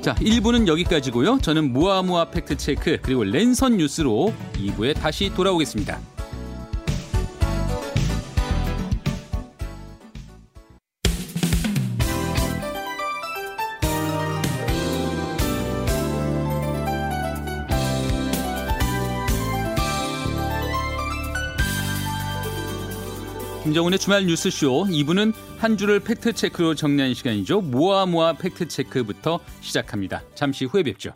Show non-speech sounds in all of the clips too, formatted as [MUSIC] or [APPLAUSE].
자, 1부는 여기까지고요. 저는 무아무아 팩트체크 그리고 랜선 뉴스로 2부에 다시 돌아오겠습니다. 김정은의 주말 뉴스쇼 2부는 한 주를 팩트체크로 정리하는 시간이죠. 모아모아 팩트체크부터 시작합니다. 잠시 후에 뵙죠.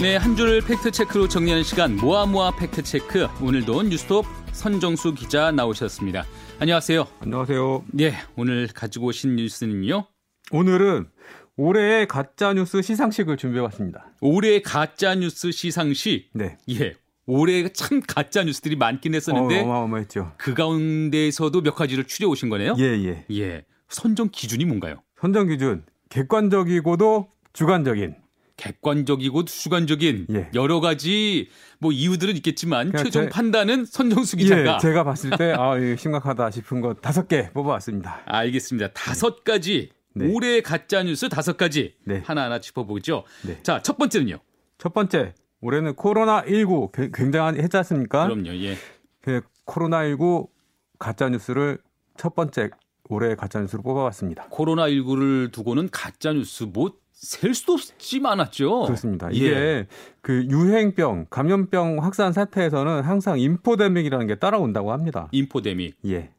네, 한 주를 팩트체크로 정리하는 시간 모아모아 팩트체크 오늘도 뉴스톱 선정수 기자 나오셨습니다. 안녕하세요. 안녕하세요. 네, 오늘 가지고 오신 뉴스는요. 오늘은 올해의 가짜 뉴스 시상식을 준비해봤습니다. 올해의 가짜 뉴스 시상식. 네. 예. 올해 참 가짜 뉴스들이 많긴 했었는데 어, 어마어마했죠. 그 가운데서도 몇 가지를 추려 오신 거네요. 예, 예. 예. 선정 기준이 뭔가요? 선정 기준 객관적이고도 주관적인. 객관적이고 주관적인 예. 여러 가지 뭐 이유들은 있겠지만 그냥 최종 제- 판단은 선정수 기자가 예, 제가 봤을 때 아, 심각하다 싶은 거 다섯 개 뽑아왔습니다. 알겠습니다. 다섯 가지 네. 올해의 가짜 뉴스 다섯 가지 네. 하나하나 짚어보죠. 네. 자, 첫 번째는요. 첫 번째, 올해는 코로나 19 굉장한 했지 않습니까? 그럼요. 예. 그 코로나 19 가짜 뉴스를 첫 번째 올해의 가짜 뉴스로 뽑아봤습니다. 코로나 19를 두고는 가짜 뉴스 뭐셀 수도 없이 많았죠. 그렇습니다. 예. 이게 그 유행병, 감염병 확산 사태에서는 항상 인포데믹이라는 게 따라온다고 합니다. 인포데믹. 예.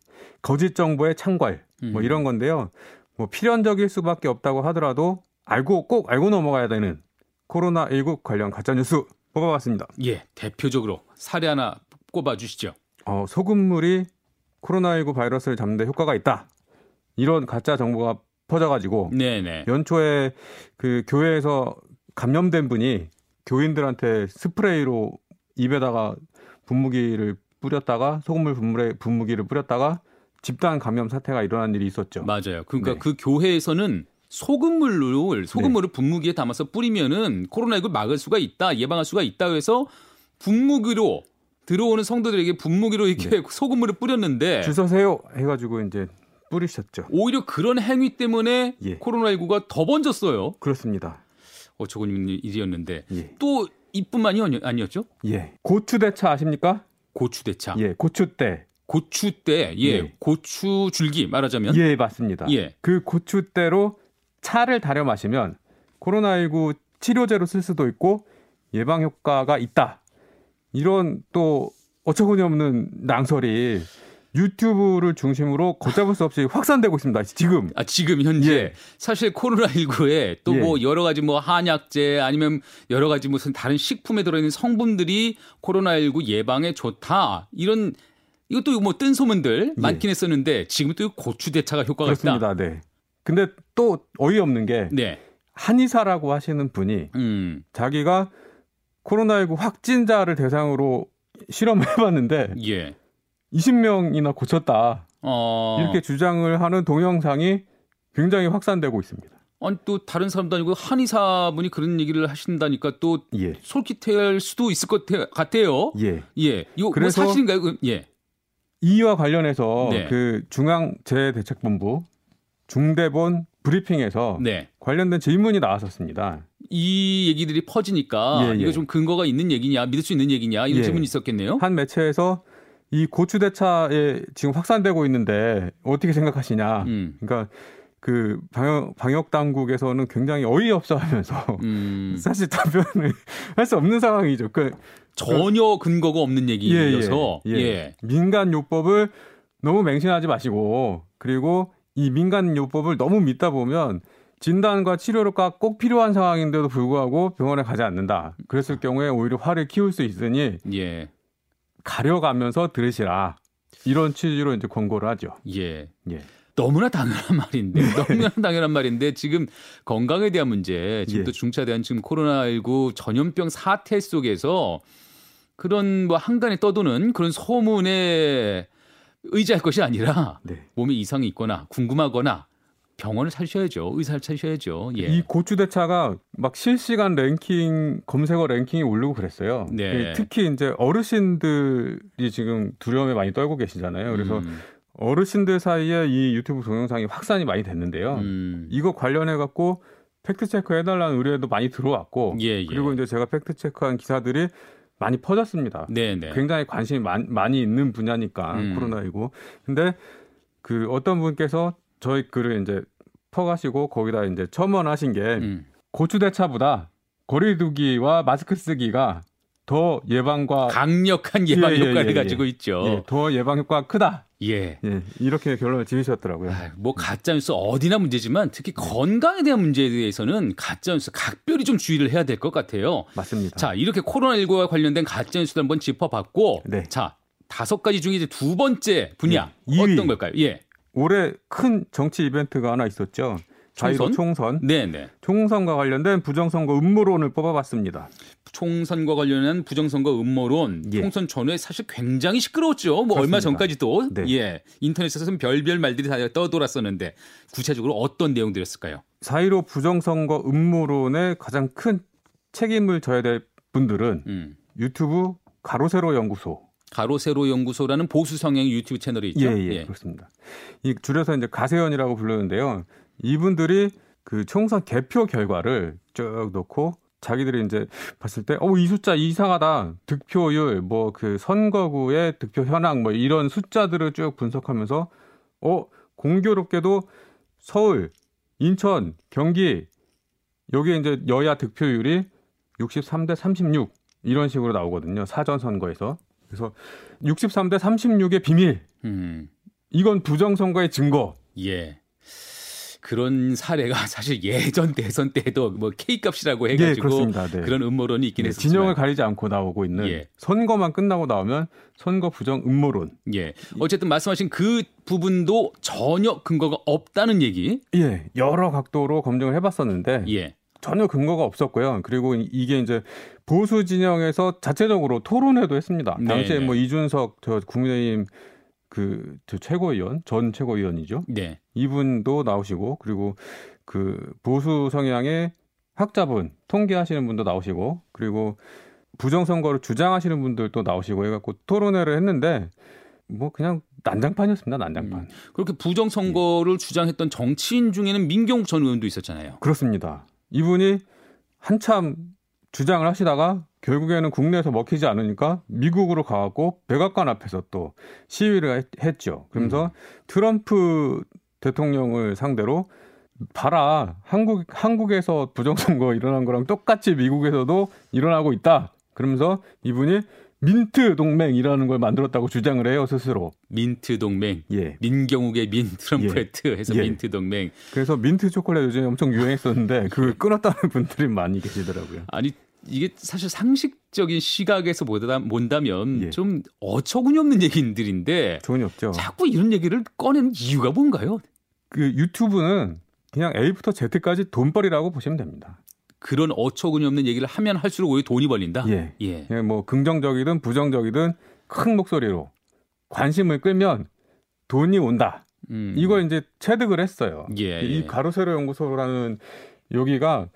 거짓 정보의 창궐 뭐 음. 이런 건데요. 뭐 필연적일 수밖에 없다고 하더라도 알고 꼭 알고 넘어가야 되는 코로나 19 관련 가짜 뉴스 뽑아봤습니다. 예, 대표적으로 사례 하나 꼽아 주시죠. 어, 소금물이 코로나 19 바이러스를 잡는 데 효과가 있다. 이런 가짜 정보가 퍼져가지고 네, 네. 연초에 그 교회에서 감염된 분이 교인들한테 스프레이로 입에다가 분무기를 뿌렸다가 소금물 분무에 분무기를 뿌렸다가 집단 감염 사태가 일어난 일이 있었죠. 맞아요. 그러니까 네. 그 교회에서는 소금물을 소금물을 분무기에 담아서 뿌리면은 코로나19를 막을 수가 있다, 예방할 수가 있다 해서 분무기로 들어오는 성도들에게 분무기로 이렇게 네. [LAUGHS] 소금물을 뿌렸는데 줄 서세요 해가지고 이제 뿌리셨죠. 오히려 그런 행위 때문에 예. 코로나19가 더 번졌어요. 그렇습니다. 어처구니 일이었는데 예. 또 이뿐만이 아니- 아니었죠? 예. 고추대차 아십니까? 고추대차, 예. 고추대. 고추대, 예, 예. 고추 줄기 말하자면 예, 맞습니다. 예. 그 고추대로 차를 달여 마시면 코로나19 치료제로 쓸 수도 있고 예방 효과가 있다. 이런 또 어처구니 없는 낭설이 유튜브를 중심으로 걷잡을 수 없이 확산되고 있습니다. 지금. 아, 지금 현재 예. 사실 코로나19에 또뭐 예. 여러 가지 뭐 한약제 아니면 여러 가지 무슨 다른 식품에 들어 있는 성분들이 코로나19 예방에 좋다. 이런 이것도 뭐 뜬 소문들 예. 많긴 했었는데 지금 또 고추 대차가 효과가 있다. 그렇습니다. 네. 근데 또 어이없는 게 네. 한의사라고 하시는 분이 음. 자기가 코로나19 확진자를 대상으로 실험을 [LAUGHS] 해봤는데 예. 20명이나 고쳤다. 어. 이렇게 주장을 하는 동영상이 굉장히 확산되고 있습니다. 아니 또 다른 사람도 아니고 한의사분이 그런 얘기를 하신다니까 또 예. 솔깃할 수도 있을 것 같아- 같아요. 예. 예. 이거 뭐 그래서- 사실인가요? 그- 예. 이와 관련해서 네. 그 중앙재해대책본부 중대본 브리핑에서 네. 관련된 질문이 나왔었습니다. 이 얘기들이 퍼지니까 예, 예. 이거 좀 근거가 있는 얘기냐, 믿을 수 있는 얘기냐 이런 예. 질문이 있었겠네요. 한 매체에서 이 고추대차에 지금 확산되고 있는데 어떻게 생각하시냐. 음. 그러니까 그 방역, 방역 당국에서는 굉장히 어이없어 하면서 음. [LAUGHS] 사실 답변을 할 수 없는 상황이죠. 그 전혀 근거가 없는 얘기여서 예, 예, 예. 예. 민간 요법을 너무 맹신하지 마시고 그리고 이 민간 요법을 너무 믿다 보면 진단과 치료가 꼭 필요한 상황인데도 불구하고 병원에 가지 않는다. 그랬을 경우에 오히려 화를 키울 수 있으니 예. 가려가면서 들으시라. 이런 취지로 이제 권고를 하죠. 예. 예. 너무나 당연한 [LAUGHS] 말인데, 너무나 당연한 말인데 지금 건강에 대한 문제, 지금 예. 또 중차대한 지금 코로나19 전염병 사태 속에서 그런 뭐 한간에 떠도는 그런 소문에 의지할 것이 아니라 네. 몸에 이상이 있거나 궁금하거나 병원을 찾으셔야죠. 의사를 찾으셔야죠. 예. 이 고추대차가 막 실시간 랭킹 검색어 랭킹이 오르고 그랬어요. 네. 특히 이제 어르신들이 지금 두려움에 많이 떨고 계시잖아요. 그래서 음, 어르신들 사이에 이 유튜브 동영상이 확산이 많이 됐는데요. 음. 이거 관련해 갖고 팩트 체크 해달라는 의뢰도 많이 들어왔고, 예, 예. 그리고 이제 제가 팩트 체크한 기사들이 많이 퍼졌습니다. 네, 네. 굉장히 관심이 많, 많이 있는 분야니까 음. 코로나19. 근데 그 어떤 분께서 저희 글을 이제 퍼가시고 거기다 이제 첨언하신 게 음. 고추대차보다 거리두기와 마스크 쓰기가 더 예방과 강력한 예방 예, 예, 효과를 예, 예. 가지고 있죠. 예, 더 예방 효과가 크다. 예. 예, 이렇게 결론을 지으셨더라고요. 아, 뭐 가짜뉴스 어디나 문제지만 특히 건강에 대한 문제에 대해서는 가짜뉴스 각별히 좀 주의를 해야 될 것 같아요. 맞습니다. 자, 이렇게 코로나19와 관련된 가짜뉴스도 한번 짚어봤고, 네. 자, 다섯 가지 중에 이제 두 번째 분야 네, 이위. 어떤 걸까요? 예. 올해 큰 정치 이벤트가 하나 있었죠. 자유로 총선. 네, 네. 총선과 관련된 부정선거 음모론을 뽑아봤습니다. 총선과 관련한 부정선거 음모론, 예. 총선 전후에 사실 굉장히 시끄러웠죠. 뭐 그렇습니다. 얼마 전까지도 네. 예 인터넷에서는 별별 말들이 다 떠돌았었는데 구체적으로 어떤 내용들이었을까요? 4.15 부정선거 음모론에 가장 큰 책임을 져야 될 분들은 음. 유튜브 가로세로 연구소. 가로세로 연구소라는 보수 성향 유튜브 채널이 있죠. 예, 예, 그렇습니다. 이 줄여서 이제 가세연이라고 부르는데요. 이분들이 그 총선 개표 결과를 쭉 놓고 자기들이 이제 봤을 때, 어, 이 숫자 이상하다. 득표율, 뭐 그 선거구의 득표 현황, 뭐 이런 숫자들을 쭉 분석하면서, 어, 공교롭게도 서울, 인천, 경기, 여기에 이제 여야 득표율이 63대 36 이런 식으로 나오거든요. 사전 선거에서. 그래서 63대 36의 비밀. 음. 이건 부정선거의 증거. 예. 그런 사례가 [LAUGHS] 사실 예전 대선 때도 뭐 K 값이라고 예, 해가지고 그렇습니다. 네. 그런 음모론이 있긴 네, 했었지만 진영을 가리지 않고 나오고 있는 예. 선거만 끝나고 나오면 선거 부정 음모론. 예. 어쨌든 말씀하신 그 부분도 전혀 근거가 없다는 얘기. 예, 여러 각도로 검증을 해봤었는데 예. 전혀 근거가 없었고요. 그리고 이- 이게 이제 보수 진영에서 자체적으로 토론회도 했습니다. 네, 당시에 네. 뭐 이준석 저 국민의힘 그저 최고위원 전 최고위원이죠. 네. 이분도 나오시고 그리고 그 보수 성향의 학자분 통계하시는 분도 나오시고 그리고 부정 선거를 주장하시는 분들도 나오시고 해갖고 토론회를 했는데 뭐 그냥 난장판이었습니다 난장판 그렇게 부정 선거를 주장했던 정치인 중에는 민경욱 전 의원도 있었잖아요. 그렇습니다 이분이 한참 주장을 하시다가 결국에는 국내에서 먹히지 않으니까 미국으로 가갖고 백악관 앞에서 또 시위를 했- 했죠 그러면서 트럼프 대통령을 상대로 봐라 한국 한국에서 부정선거 일어난 거랑 똑같이 미국에서도 일어나고 있다. 그러면서 이분이 민트 동맹이라는 걸 만들었다고 주장을 해요 스스로. 민트 동맹. 예. 민경욱의 민 트럼프 트 해서 예. 민트 동맹. 그래서 민트 초콜릿 요즘에 엄청 유행했었는데 그걸 끊었다는 [LAUGHS] 분들이 많이 계시더라고요. 아니 이게 사실 상식적인 시각에서 보다 본다면 예. 좀 어처구니 없는 얘기들인데 좋은이 없죠. 자꾸 이런 얘기를 꺼내는 이유가 뭔가요? 그 유튜브는 그냥 A부터 Z까지 돈벌이라고 보시면 됩니다. 그런 어처구니 없는 얘기를 하면 할수록 오히려 돈이 벌린다. 예. 예. 그냥 뭐 긍정적이든 부정적이든 큰 목소리로 관심을 끌면 돈이 온다. 음. 이걸 이제 체득을 했어요. 예, 이 예. 가로세로 연구소라는 여기가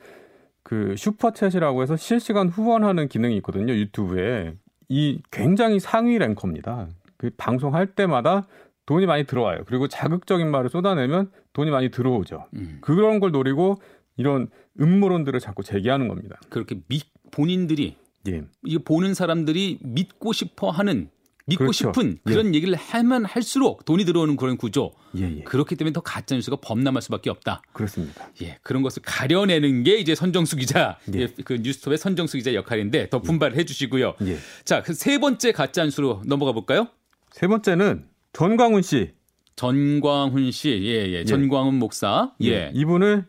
그 슈퍼챗이라고 해서 실시간 후원하는 기능이 있거든요. 유튜브에. 이 굉장히 상위 랭커입니다. 그 방송할 때마다 돈이 많이 들어와요. 그리고 자극적인 말을 쏟아내면 돈이 많이 들어오죠. 음. 그런 걸 노리고 이런 음모론들을 자꾸 제기하는 겁니다. 그렇게 믿 본인들이 예. 이 보는 사람들이 믿고 싶어 하는 믿고 그렇죠. 싶은 그런 얘기를 하면 할수록 돈이 들어오는 그런 구조. 예, 예. 그렇기 때문에 더 가짜 뉴스가 범람할 수밖에 없다. 그렇습니다. 예, 그런 것을 가려내는 게 이제 선정수 기자, 예. 예, 그 뉴스톱의 선정수 기자 역할인데 더 분발을 해주시고요. 예. 자, 그 세 번째 가짜 뉴스로 넘어가 볼까요? 세 번째는 전광훈 씨. 전광훈 씨, 예, 예, 전광훈 목사, 예, 이분을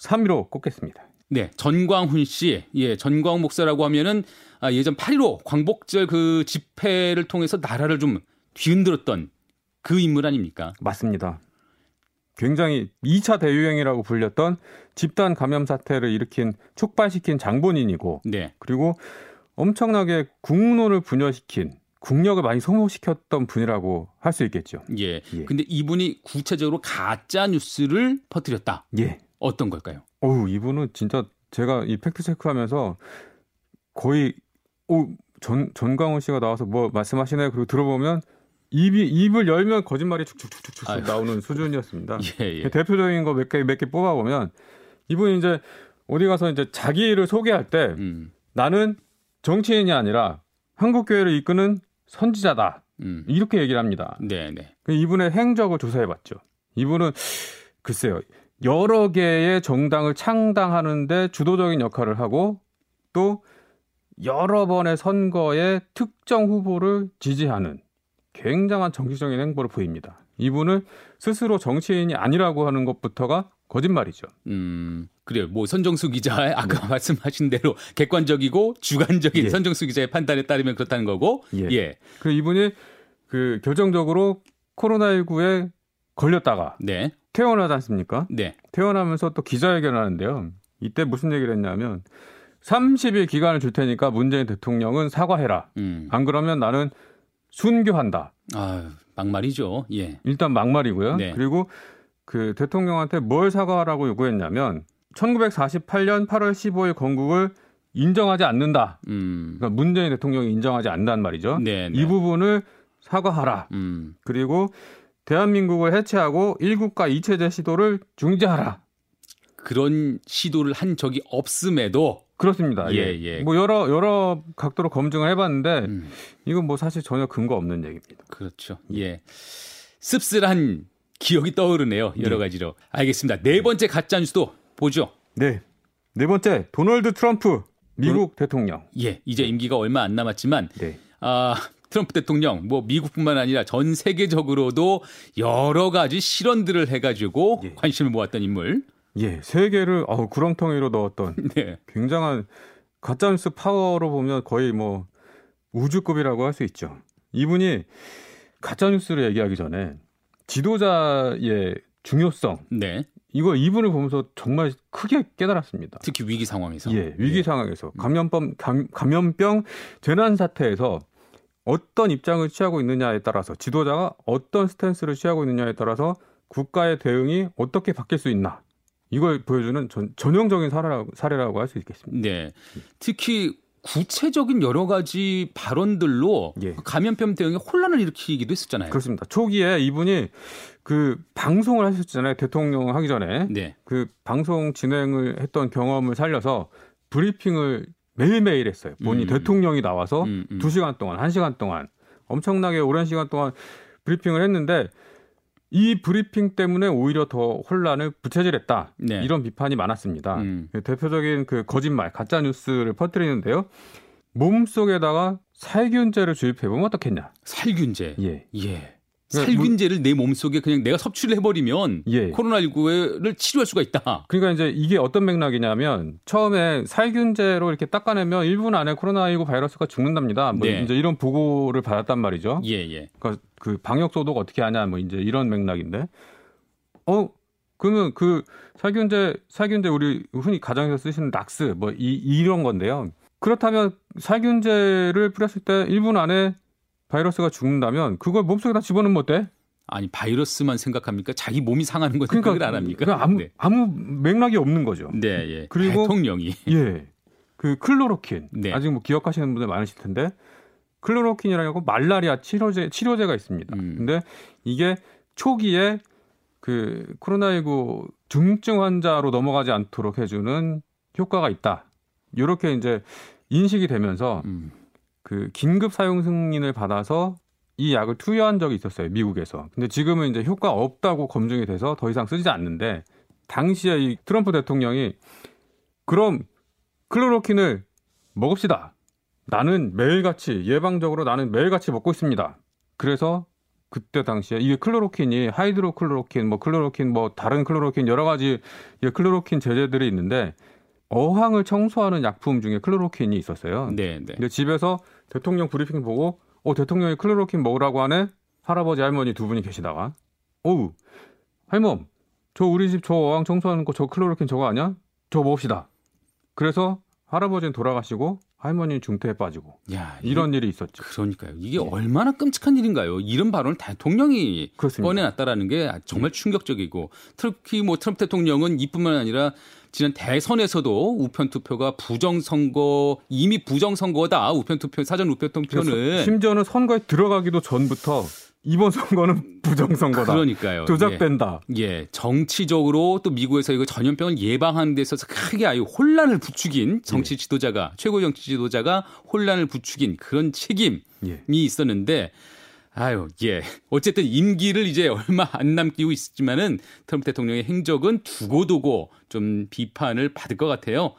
3위로 꼽겠습니다. 네, 전광훈 씨, 예, 전광훈 목사라고 하면은 아, 예전 8.15 광복절 그 집회를 통해서 나라를 좀 뒤흔들었던 그 인물 아닙니까? 맞습니다. 굉장히 2차 대유행이라고 불렸던 집단 감염 사태를 일으킨 촉발시킨 장본인이고 네, 그리고 엄청나게 국론을 분열시킨 국력을 많이 소모시켰던 분이라고 할 수 있겠죠. 예. 예. 근데 이분이 구체적으로 가짜 뉴스를 퍼뜨렸다. 예. 어떤 걸까요? 어우, 이분은 진짜 제가 이 팩트 체크하면서 거의 오, 전 전광훈 씨가 나와서 뭐 말씀하시나요? 그리고 들어보면 입이 입을 열면 거짓말이 아유. 나오는 수준이었습니다. [LAUGHS] 예, 예. 대표적인 거 몇 개 몇 개 뽑아 보면 이분이 이제 어디 가서 이제 자기를 소개할 때 음. 나는 정치인이 아니라 한국 교회를 이끄는 선지자다. 음. 이렇게 얘기를 합니다. 네, 네. 그 이분의 행적을 조사해 봤죠. 이분은 글쎄요. 여러 개의 정당을 창당하는데 주도적인 역할을 하고 또 여러 번의 선거에 특정 후보를 지지하는 굉장한 정치적인 행보를 보입니다. 이분은 스스로 정치인이 아니라고 하는 것부터가 거짓말이죠. 음. 그래요. 뭐 선정수 기자의 [LAUGHS] 아까 말씀하신 대로 객관적이고 주관적인 네. 예. 선정수 기자의 판단에 따르면 그렇다는 거고. 예. 예. 그 이분이 그 결정적으로 코로나19에 걸렸다가 네. 퇴원하지 않습니까? 네. 퇴원하면서 또 기자회견을 하는데요. 이때 무슨 얘기를 했냐면 30일 기간을 줄 테니까 문재인 대통령은 사과해라. 음. 안 그러면 나는 순교한다. 아, 막말이죠. 예. 일단 막말이고요. 네. 그리고 그 대통령한테 뭘 사과하라고 요구했냐면 1948년 8월 15일 건국을 인정하지 않는다. 음. 그러니까 문재인 대통령이 인정하지 않는다는 말이죠. 네, 네. 이 부분을 사과하라. 음. 그리고 대한민국을 해체하고 일국가 이체제 시도를 중지하라. 그런 시도를 한 적이 없음에도 그렇습니다. 예, 예. 뭐 여러 여러 각도로 검증을 해봤는데 음. 이건 뭐 사실 전혀 근거 없는 얘기입니다. 그렇죠. 예. 씁쓸한 기억이 떠오르네요. 여러 네. 가지로. 알겠습니다. 네 번째 가짜 뉴스도 보죠. 네. 네 번째 도널드 트럼프 미국 대통령. 예. 이제 임기가 얼마 안 남았지만 네. 아, 트럼프 대통령 뭐 미국뿐만 아니라 전 세계적으로도 여러 가지 실언들을 해 가지고 예. 관심을 모았던 인물. 예, 세계를 어우 구렁텅이로 넣었던 [LAUGHS] 네. 굉장한 가짜뉴스 파워로 보면 거의 뭐 우주급이라고 할 수 있죠. 이분이 가짜뉴스를 얘기하기 전에 지도자의 중요성 네. 이거 이분을 보면서 정말 크게 깨달았습니다. 특히 위기 상황에서. 예, 위기 상황에서 감염병 감, 감염병 재난 사태에서 어떤 입장을 취하고 있느냐에 따라서 지도자가 어떤 스탠스를 취하고 있느냐에 따라서 국가의 대응이 어떻게 바뀔 수 있나 이걸 보여주는 전, 전형적인 사례라고, 사례라고 할 수 있겠습니다. 네. 특히 구체적인 여러 가지 발언들로 예. 그 감염병 대응에 혼란을 일으키기도 했었잖아요. 그렇습니다. 초기에 이분이 그 방송을 하셨잖아요. 대통령 하기 전에 네. 그 방송 진행을 했던 경험을 살려서 브리핑을 매일매일 했어요. 본인 음. 대통령이 나와서 음, 음. 두 시간 동안, 한 시간 동안 엄청나게 오랜 시간 동안 브리핑을 했는데 이 브리핑 때문에 오히려 더 혼란을 부채질했다. 네. 이런 비판이 많았습니다. 음. 대표적인 그 거짓말, 가짜 뉴스를 퍼뜨리는데요. 몸 속에다가 살균제를 주입해 보면 어떻겠냐? 살균제. 예. 예. 그러니까 살균제를 내 몸속에 그냥 내가 섭취를 해버리면 예. 코로나19를 치료할 수가 있다. 그러니까 이제 이게 어떤 맥락이냐면 처음에 살균제로 이렇게 닦아내면 1분 안에 코로나19 바이러스가 죽는답니다. 뭐 네. 이제 이런 보고를 받았단 말이죠. 예, 예. 그러니까 그 방역 소독 어떻게 하냐 뭐 이제 이런 맥락인데 어 그러면 그 살균제 살균제 우리 흔히 가정에서 쓰시는 락스 뭐 이, 이런 건데요. 그렇다면 살균제를 뿌렸을 때 1분 안에 바이러스가 죽는다면 그걸 몸속에다 집어넣으면 어때? 아니 바이러스만 생각합니까? 자기 몸이 상하는 건 그러니까 생각을 안 합니까? 그냥 아무 네. 아무 맥락이 없는 거죠. 네, 예. 그리고- 대통령이 [LAUGHS] 예. 그 클로로킨. 네. 아직 뭐 기억하시는 분들 많으실 텐데 클로로킨이라고 말라리아 치료제 치료제가 있습니다. 음. 근데 이게 초기에 그 코로나19 중증 환자로 넘어가지 않도록 해주는 효과가 있다. 이렇게 이제 인식이 되면서 음. 그 긴급 사용 승인을 받아서 이 약을 투여한 적이 있었어요 미국에서. 근데 지금은 이제 효과 없다고 검증이 돼서 더 이상 쓰지 않는데 당시에 이 트럼프 대통령이 그럼 클로로킨을 먹읍시다. 나는 매일같이 예방적으로 나는 매일같이 먹고 있습니다. 그래서 그때 당시에 이게 클로로킨이 하이드로클로로킨, 뭐 클로로킨, 뭐 다른 클로로킨 여러 가지 이 클로로킨 제제들이 있는데 어항을 청소하는 약품 중에 클로로킨이 있었어요. 네, 네. 근데 집에서 대통령 브리핑 보고 어 대통령이 클로로킨 먹으라고 하네 할아버지 할머니 두 분이 계시다가 어우 할멈 저 우리 집 저 어항 청소하는 거 저 클로로킨 저거 아니야? 저거 먹읍시다. 그래서 할아버지는 돌아가시고 할머니 중태에 빠지고 야, 이런 일이 있었죠. 그러니까요. 이게 네. 얼마나 끔찍한 일인가요? 이런 발언을 대통령이 그렇습니다. 꺼내놨다라는 게 정말 충격적이고 특히 뭐 트럼프 대통령은 이뿐만 아니라 지난 대선에서도 우편 투표가 부정 선거 이미 부정 선거다 우편 투표 사전 우편 투표는 심지어는 선거에 들어가기도 전부터 이번 선거는 부정선거다. 그러니까요. 조작된다. 예. 예. 정치적으로 또 미국에서 이거 전염병을 예방하는 데 있어서 크게 아유 혼란을 부추긴 정치 예. 지도자가 최고 정치 지도자가 혼란을 부추긴 그런 책임이 예. 있었는데 아유, 예. 어쨌든 임기를 이제 얼마 안 남기고 있지만은 트럼프 대통령의 행적은 두고두고 좀 비판을 받을 것 같아요.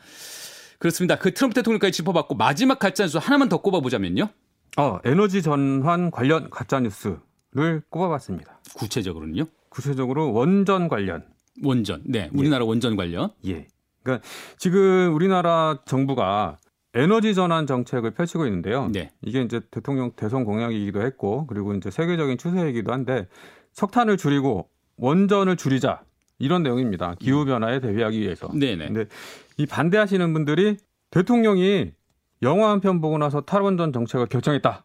그렇습니다. 그 트럼프 대통령까지 짚어봤고 마지막 가짜뉴스 하나만 더 꼽아보자면요. 어, 에너지 전환 관련 가짜뉴스. 를 꼽아봤습니다. 구체적으로는요? 구체적으로 원전 관련. 원전. 네. 우리나라 예. 원전 관련. 예. 그러니까 지금 우리나라 정부가 에너지 전환 정책을 펼치고 있는데요. 네. 이게 이제 대통령 대선 공약이기도 했고 그리고 이제 세계적인 추세이기도 한데 석탄을 줄이고 원전을 줄이자 이런 내용입니다. 기후 변화에 대비하기 위해서. 네네. 근데 이 반대하시는 분들이 대통령이 영화 한 편 보고 나서 탈원전 정책을 결정했다.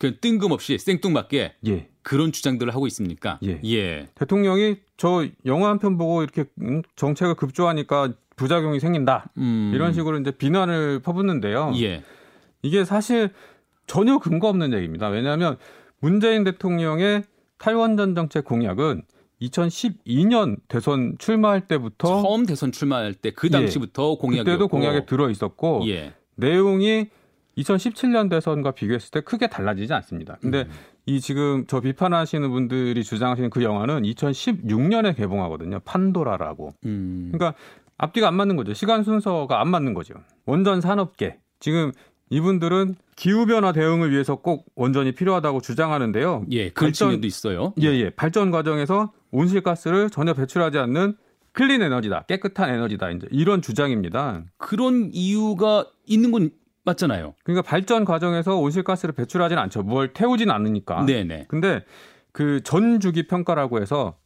그 뜬금없이 생뚱맞게 예. 그런 주장들을 하고 있습니까? 예. 예. 대통령이 저 영화 한 편 보고 이렇게 정책을 급조하니까 부작용이 생긴다. 음. 이런 식으로 이제 비난을 퍼붓는데요. 예. 이게 사실 전혀 근거 없는 얘기입니다. 왜냐하면 문재인 대통령의 탈원전 정책 공약은 2012년 대선 출마할 때부터 처음 대선 출마할 때 그 당시부터 예. 공약이 그때도 공약에 들어 있었고 예. 내용이 2017년 대선과 비교했을 때 크게 달라지지 않습니다. 근데 음. 이 지금 저 비판하시는 분들이 주장하시는 그 영화는 2016년에 개봉하거든요. 판도라라고. 음. 그러니까 앞뒤가 안 맞는 거죠. 시간 순서가 안 맞는 거죠. 원전 산업계. 지금 이분들은 기후변화 대응을 위해서 꼭 원전이 필요하다고 주장하는데요. 예, 발전, 도 있어요. 예, 예. 발전 과정에서 온실가스를 전혀 배출하지 않는 클린 에너지다. 깨끗한 에너지다. 이제 이런 주장입니다. 그런 이유가 있는 건 맞잖아요. 그러니까 발전 과정에서 온실가스를 배출하지는 않죠. 뭘 태우진 않으니까. 네네. 근데 그 전주기 평가라고 해서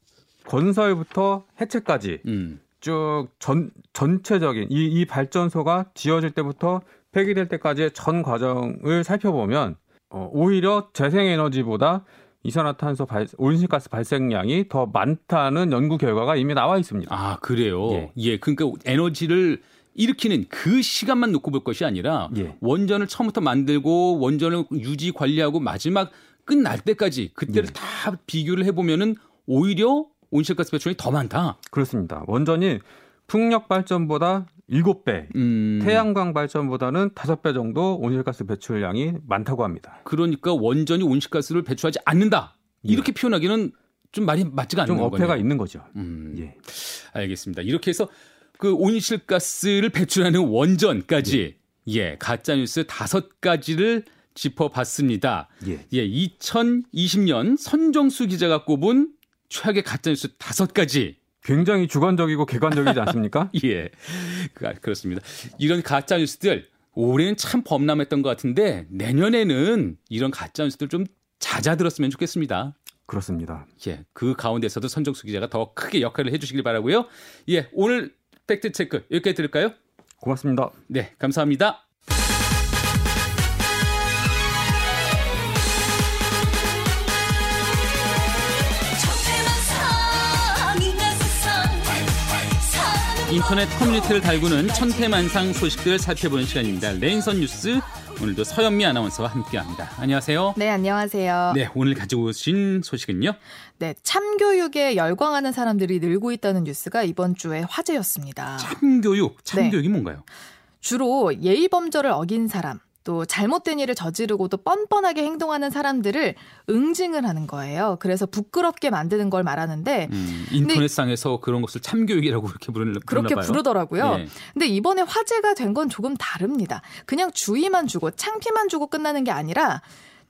건설부터 해체까지 음. 쭉 전 전체적인 이, 이 발전소가 지어질 때부터 폐기될 때까지의 전 과정을 살펴보면 어, 오히려 재생에너지보다 이산화탄소 발, 온실가스 발생량이 더 많다는 연구 결과가 이미 나와 있습니다. 아 그래요? 예, 예 그러니까 에너지를 일으키는 그 시간만 놓고 볼 것이 아니라 예. 원전을 처음부터 만들고 원전을 유지 관리하고 마지막 끝날 때까지 그때를 예. 다 비교를 해보면은 오히려 온실가스 배출이 더 많다. 그렇습니다. 원전이 풍력 발전보다 7배, 음. 태양광 발전보다는 5배 정도 온실가스 배출량이 많다고 합니다. 그러니까 원전이 온실가스를 배출하지 않는다. 이렇게 예. 표현하기는 좀 말이 맞지가 않는 거예요. 좀 어폐가 있는 거죠. 음. 예. 알겠습니다. 이렇게 해서 그 온실가스를 배출하는 원전까지 예, 예 가짜 뉴스 다섯 가지를 짚어봤습니다. 예. 예, 2020년 선정수 기자가 꼽은 최악의 가짜 뉴스 다섯 가지. 굉장히 주관적이고 객관적이지 않습니까? [LAUGHS] 예, 그, 그렇습니다. 이런 가짜 뉴스들 올해는 참 범람했던 것 같은데 내년에는 이런 가짜 뉴스들 좀 잦아들었으면 좋겠습니다. 그렇습니다. 예, 그 가운데서도 선정수 기자가 더 크게 역할을 해주시길 바라고요. 예, 오늘 팩트 체크 이렇게 드릴까요? 고맙습니다. 네, 감사합니다. 인터넷 커뮤니티를 달구는 천태만상 소식들 살펴보는 시간입니다. 랜선 뉴스 오늘도 서현미 아나운서와 함께합니다. 안녕하세요. 네, 안녕하세요. 네, 오늘 가지고 오신 소식은요? 네, 참교육에 열광하는 사람들이 늘고 있다는 뉴스가 이번 주에 화제였습니다. 참교육, 참교육이 네. 뭔가요? 주로 예의 범절을 어긴 사람, 또 잘못된 일을 저지르고도 뻔뻔하게 행동하는 사람들을 응징을 하는 거예요. 그래서 부끄럽게 만드는 걸 말하는데 음, 인터넷상에서 그런 것을 참교육이라고 그렇게 부르는 그렇게 봐요. 부르더라고요. 네. 근데 이번에 화제가 된 건 조금 다릅니다. 그냥 주의만 주고 창피만 주고 끝나는 게 아니라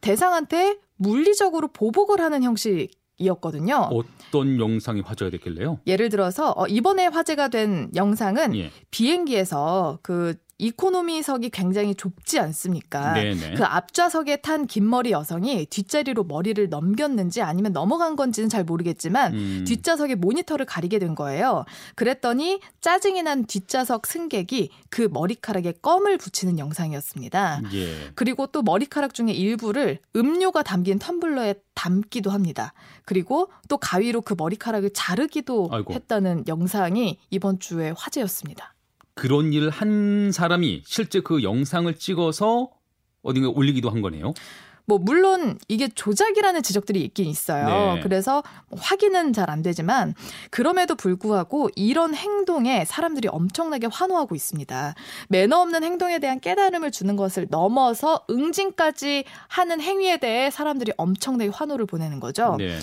대상한테 물리적으로 보복을 하는 형식 이었거든요. 어떤 영상이 화제가 됐길래요? 예를 들어서 어, 이번에 화제가 된 영상은 예. 비행기에서 그 이코노미석이 굉장히 좁지 않습니까? 네네. 그 앞좌석에 탄 긴 머리 여성이 뒷자리로 머리를 넘겼는지 아니면 넘어간 건지는 잘 모르겠지만 음. 뒷좌석에 모니터를 가리게 된 거예요. 그랬더니 짜증이 난 뒷좌석 승객이 그 머리카락에 껌을 붙이는 영상이었습니다. 예. 그리고 또 머리카락 중에 일부를 음료가 담긴 텀블러에 담기도 합니다. 그리고 또 가위로 그 머리카락을 자르기도 아이고. 했다는 영상이 이번 주에 화제였습니다. 그런 일을 한 사람이 실제 그 영상을 찍어서 어딘가 올리기도 한 거네요. 뭐 물론 이게 조작이라는 지적들이 있긴 있어요. 네. 그래서 뭐 확인은 잘 안 되지만 그럼에도 불구하고 이런 행동에 사람들이 엄청나게 환호하고 있습니다. 매너 없는 행동에 대한 깨달음을 주는 것을 넘어서 응징까지 하는 행위에 대해 사람들이 엄청나게 환호를 보내는 거죠. 네, 네.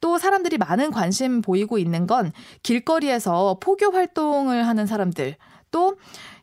또 사람들이 많은 관심 보이고 있는 건 길거리에서 포교 활동을 하는 사람들 또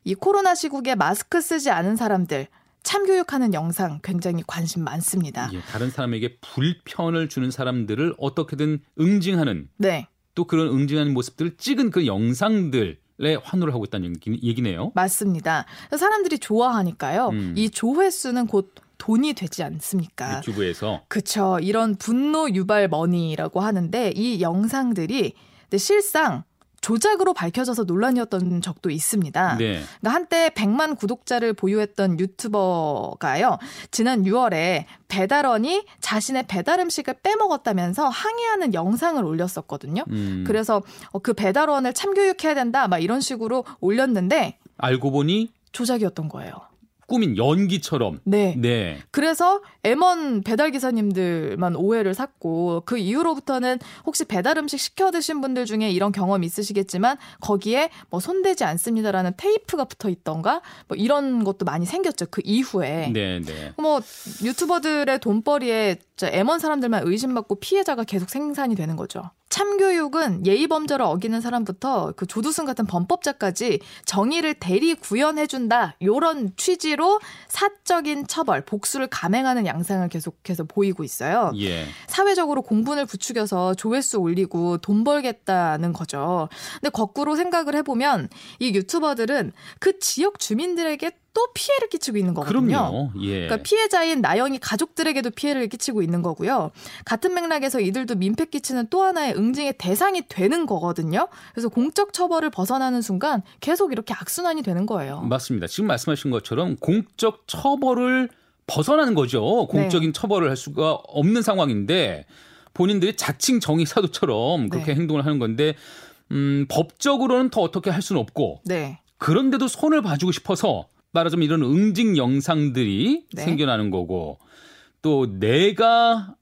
이 코로나 시국에 마스크 쓰지 않은 사람들 참교육하는 영상 굉장히 관심 많습니다. 예, 다른 사람에게 불편을 주는 사람들을 어떻게든 응징하는 네. 또 그런 응징하는 모습들을 찍은 그 영상들 에 환호를 하고 있다는 얘기 네요. 맞습니다. 사람들이 좋아하니까요. 음. 이 조회수는 곧 돈이 되지 않습니까? 유튜브에서. 그렇죠. 이런 분노 유발 머니라고 하는데 이 영상들이 실상 조작으로 밝혀져서 논란이었던 적도 있습니다. 네. 그러니까 한때 100만 구독자를 보유했던 유튜버가요. 지난 6월에 배달원이 자신의 배달 음식을 빼먹었다면서 항의하는 영상을 올렸었거든요. 음. 그래서 어, 그 배달원을 참교육해야 된다 막 이런 식으로 올렸는데 알고 보니 조작이었던 거예요. 꾸민 연기처럼. 네. 네. 그래서 M1 배달 기사님들만 오해를 샀고 그 이후로부터는 혹시 배달 음식 시켜 드신 분들 중에 이런 경험 있으시겠지만 거기에 뭐 손대지 않습니다라는 테이프가 붙어 있던가 뭐 이런 것도 많이 생겼죠. 그 이후에. 네, 네. 뭐 유튜버들의 돈벌이에 M1 사람들만 의심받고 피해자가 계속 생산이 되는 거죠. 참교육은 예의 범절을 어기는 사람부터 그 조두순 같은 범법자까지 정의를 대리 구현해준다 요런 취지로 사적인 처벌, 복수를 감행하는 양상을 계속해서 보이고 있어요. 예. 사회적으로 공분을 부추겨서 조회수 올리고 돈 벌겠다는 거죠. 근데 거꾸로 생각을 해보면 이 유튜버들은 그 지역 주민들에게 또 피해를 끼치고 있는 거거든요. 그럼요. 예. 그러니까 피해자인 나영이 가족들에게도 피해를 끼치고 있는 거고요. 같은 맥락에서 이들도 민폐 끼치는 또 하나의 응징의 대상이 되는 거거든요. 그래서 공적 처벌을 벗어나는 순간 계속 이렇게 악순환이 되는 거예요. 맞습니다. 지금 말씀하신 것처럼 공적 처벌을 벗어나는 거죠. 공적인 네. 처벌을 할 수가 없는 상황인데 본인들이 자칭 정의 사도처럼 그렇게 네. 행동을 하는 건데 음, 법적으로는 더 어떻게 할 수는 없고 네. 그런데도 손을 봐주고 싶어서 말하자면 이런 응징 영상들이 네. 생겨나는 거고 또 내가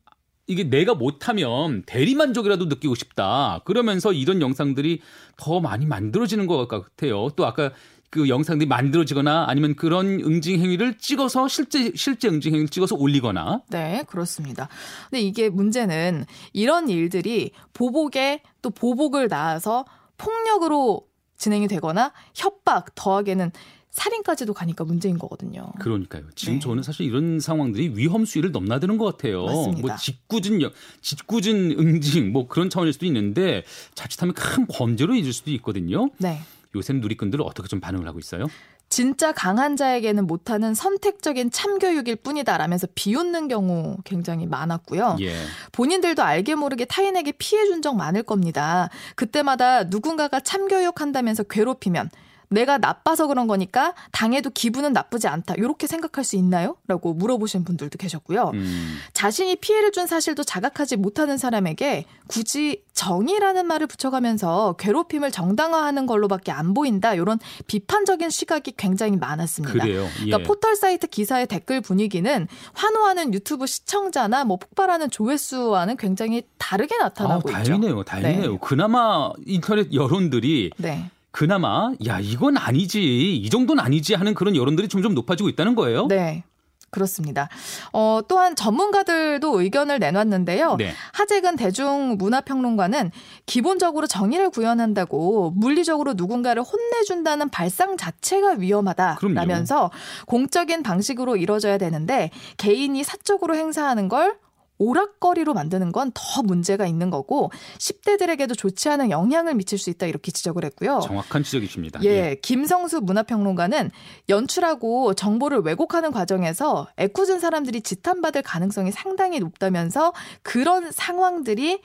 이게 내가 못하면 대리만족이라도 느끼고 싶다. 그러면서 이런 영상들이 더 많이 만들어지는 것 같아요. 또 아까 그 영상들이 만들어지거나 아니면 그런 응징 행위를 찍어서 실제 실제 응징 행위를 찍어서 올리거나. 네, 그렇습니다. 근데 이게 문제는 이런 일들이 보복에 또 보복을 낳아서 폭력으로 진행이 되거나 협박 더하게는 살인까지도 가니까 문제인 거거든요. 그러니까요. 지금 네. 저는 사실 이런 상황들이 위험 수위를 넘나드는 것 같아요. 맞습니다. 뭐 짓궂은 짓궂은 응징 뭐 그런 차원일 수도 있는데 자칫하면 큰 범죄로 이을 수도 있거든요. 네. 요새는 누리꾼들은 어떻게 좀 반응을 하고 있어요? 진짜 강한 자에게는 못하는 선택적인 참교육일 뿐이다라면서 비웃는 경우 굉장히 많았고요. 예. 본인들도 알게 모르게 타인에게 피해 준 적 많을 겁니다. 그때마다 누군가가 참교육한다면서 괴롭히면 내가 나빠서 그런 거니까 당해도 기분은 나쁘지 않다. 이렇게 생각할 수 있나요? 라고 물어보신 분들도 계셨고요. 음. 자신이 피해를 준 사실도 자각하지 못하는 사람에게 굳이 정의라는 말을 붙여가면서 괴롭힘을 정당화하는 걸로밖에 안 보인다. 이런 비판적인 시각이 굉장히 많았습니다. 그래요. 그러니까 예. 그러니까 포털 사이트 기사의 댓글 분위기는 환호하는 유튜브 시청자나 뭐 폭발하는 조회수와는 굉장히 다르게 나타나고 아, 다행이네요. 있죠. 다행이네요. 네. 그나마 인터넷 여론들이 네. 그나마 야 이건 아니지 이 정도는 아니지 하는 그런 여론들이 점점 높아지고 있다는 거예요. 네. 그렇습니다. 어, 또한 전문가들도 의견을 내놨는데요. 네. 하재근 대중문화평론가는 기본적으로 정의를 구현한다고 물리적으로 누군가를 혼내준다는 발상 자체가 위험하다라면서 공적인 방식으로 이루어져야 되는데 개인이 사적으로 행사하는 걸 오락거리로 만드는 건 더 문제가 있는 거고 10대들에게도 좋지 않은 영향을 미칠 수 있다 이렇게 지적을 했고요. 정확한 지적이십니다. 예, 예. 김성수 문화평론가는 연출하고 정보를 왜곡하는 과정에서 애꿎은 사람들이 지탄받을 가능성이 상당히 높다면서 그런 상황들이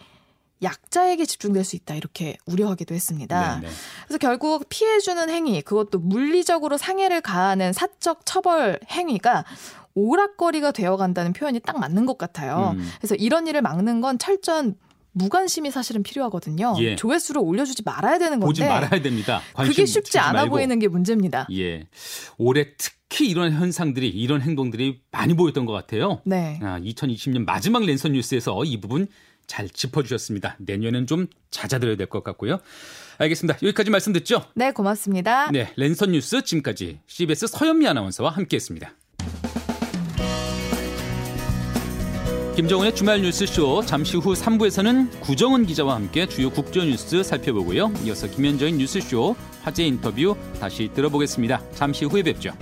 약자에게 집중될 수 있다 이렇게 우려하기도 했습니다. 네네. 그래서 결국 피해주는 행위 그것도 물리적으로 상해를 가하는 사적 처벌 행위가 오락거리가 되어간다는 표현이 딱 맞는 것 같아요. 음. 그래서 이런 일을 막는 건 철저한 무관심이 사실은 필요하거든요. 예. 조회수를 올려주지 말아야 되는 건데 보지 말아야 됩니다. 그게 쉽지 않아 말고. 보이는 게 문제입니다. 예, 올해 특히 이런 현상들이 이런 행동들이 많이 보였던 것 같아요. 네. 아, 2020년 마지막 랜선 뉴스에서 이 부분 잘 짚어주셨습니다. 내년엔 좀 잦아들어야 될 것 같고요. 알겠습니다. 여기까지 말씀 듣죠? 네, 고맙습니다. 네, 랜선 뉴스 지금까지 CBS 서현미 아나운서와 함께했습니다. 김정은의 주말 뉴스쇼 잠시 후 3부에서는 구정은 기자와 함께 주요 국제 뉴스 살펴보고요. 이어서 김현정의 뉴스쇼 화제 인터뷰 다시 들어보겠습니다. 잠시 후에 뵙죠.